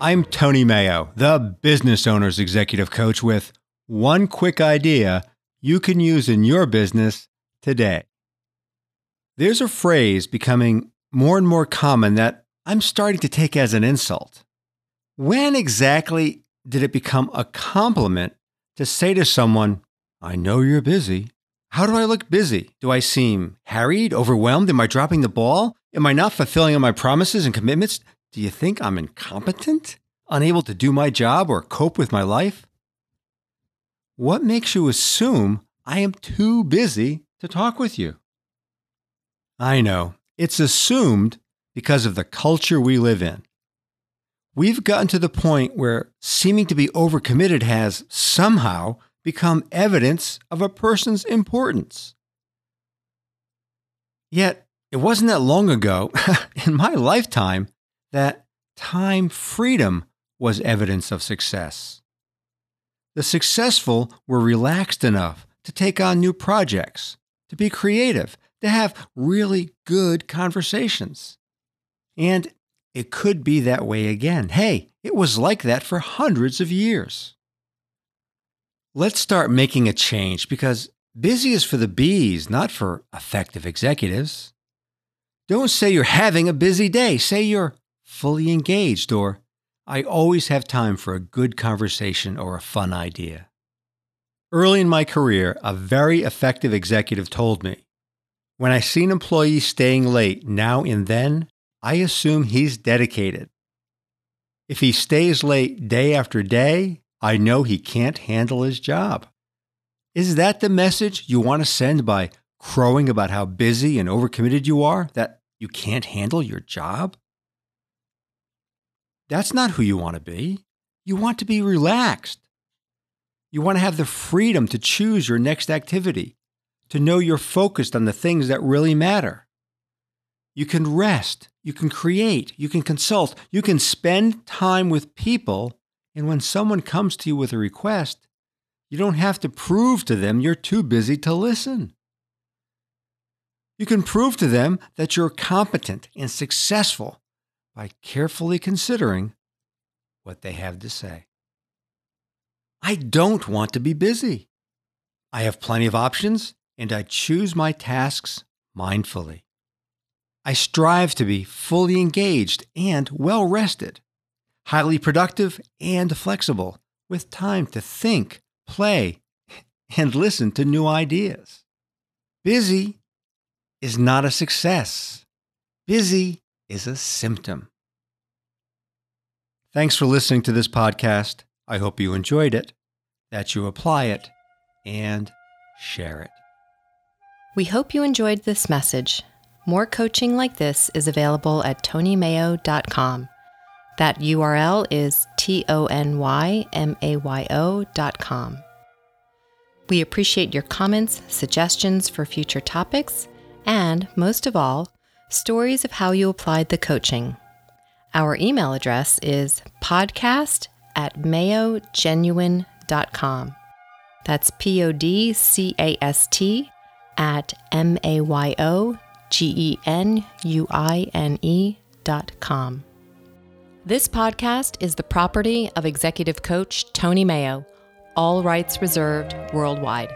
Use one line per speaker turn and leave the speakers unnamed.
I'm Tony Mayo, the business owner's executive coach, with one quick idea you can use in your business today. There's a phrase becoming more and more common that I'm starting to take as an insult. When exactly did it become a compliment to say to someone, I know you're busy? How do I look busy? Do I seem harried, overwhelmed? Am I dropping the ball? Am I not fulfilling on my promises and commitments? Do you think I'm incompetent? Unable to do my job or cope with my life? What makes you assume I am too busy to talk with you? I know, it's assumed because of the culture we live in. We've gotten to the point where seeming to be overcommitted has somehow become evidence of a person's importance. Yet, it wasn't that long ago, in my lifetime, that time freedom was evidence of success. The successful were relaxed enough to take on new projects, to be creative, to have really good conversations. And it could be that way again. Hey, it was like that for hundreds of years. Let's start making a change because busy is for the bees, not for effective executives. Don't say you're having a busy day. Say you're fully engaged, or I always have time for a good conversation or a fun idea. Early in my career, a very effective executive told me when I see an employee staying late now and then, I assume he's dedicated. If he stays late day after day, I know he can't handle his job. Is that the message you want to send by crowing about how busy and overcommitted you are, that you can't handle your job? That's not who you want to be. You want to be relaxed. You want to have the freedom to choose your next activity, to know you're focused on the things that really matter. You can rest, you can create, you can consult, you can spend time with people, and when someone comes to you with a request, you don't have to prove to them you're too busy to listen. You can prove to them that you're competent and successful by carefully considering what they have to say. I don't want to be busy. I have plenty of options and I choose my tasks mindfully. I strive to be fully engaged and well rested, highly productive and flexible, with time to think, play, and listen to new ideas. Busy is not a success. Busy is a symptom. Thanks for listening to this podcast. I hope you enjoyed it, that you apply it, and share it.
We hope you enjoyed this message. More coaching like this is available at tonymayo.com. That URL is T O N Y M A Y O.com. We appreciate your comments, suggestions for future topics, and most of all, stories of how you applied the coaching. Our email address is podcast at mayogenuine.com. That's P O D C A S T at M A Y O G E N U I N E dot com. This podcast is the property of executive coach Tony Mayo, all rights reserved worldwide.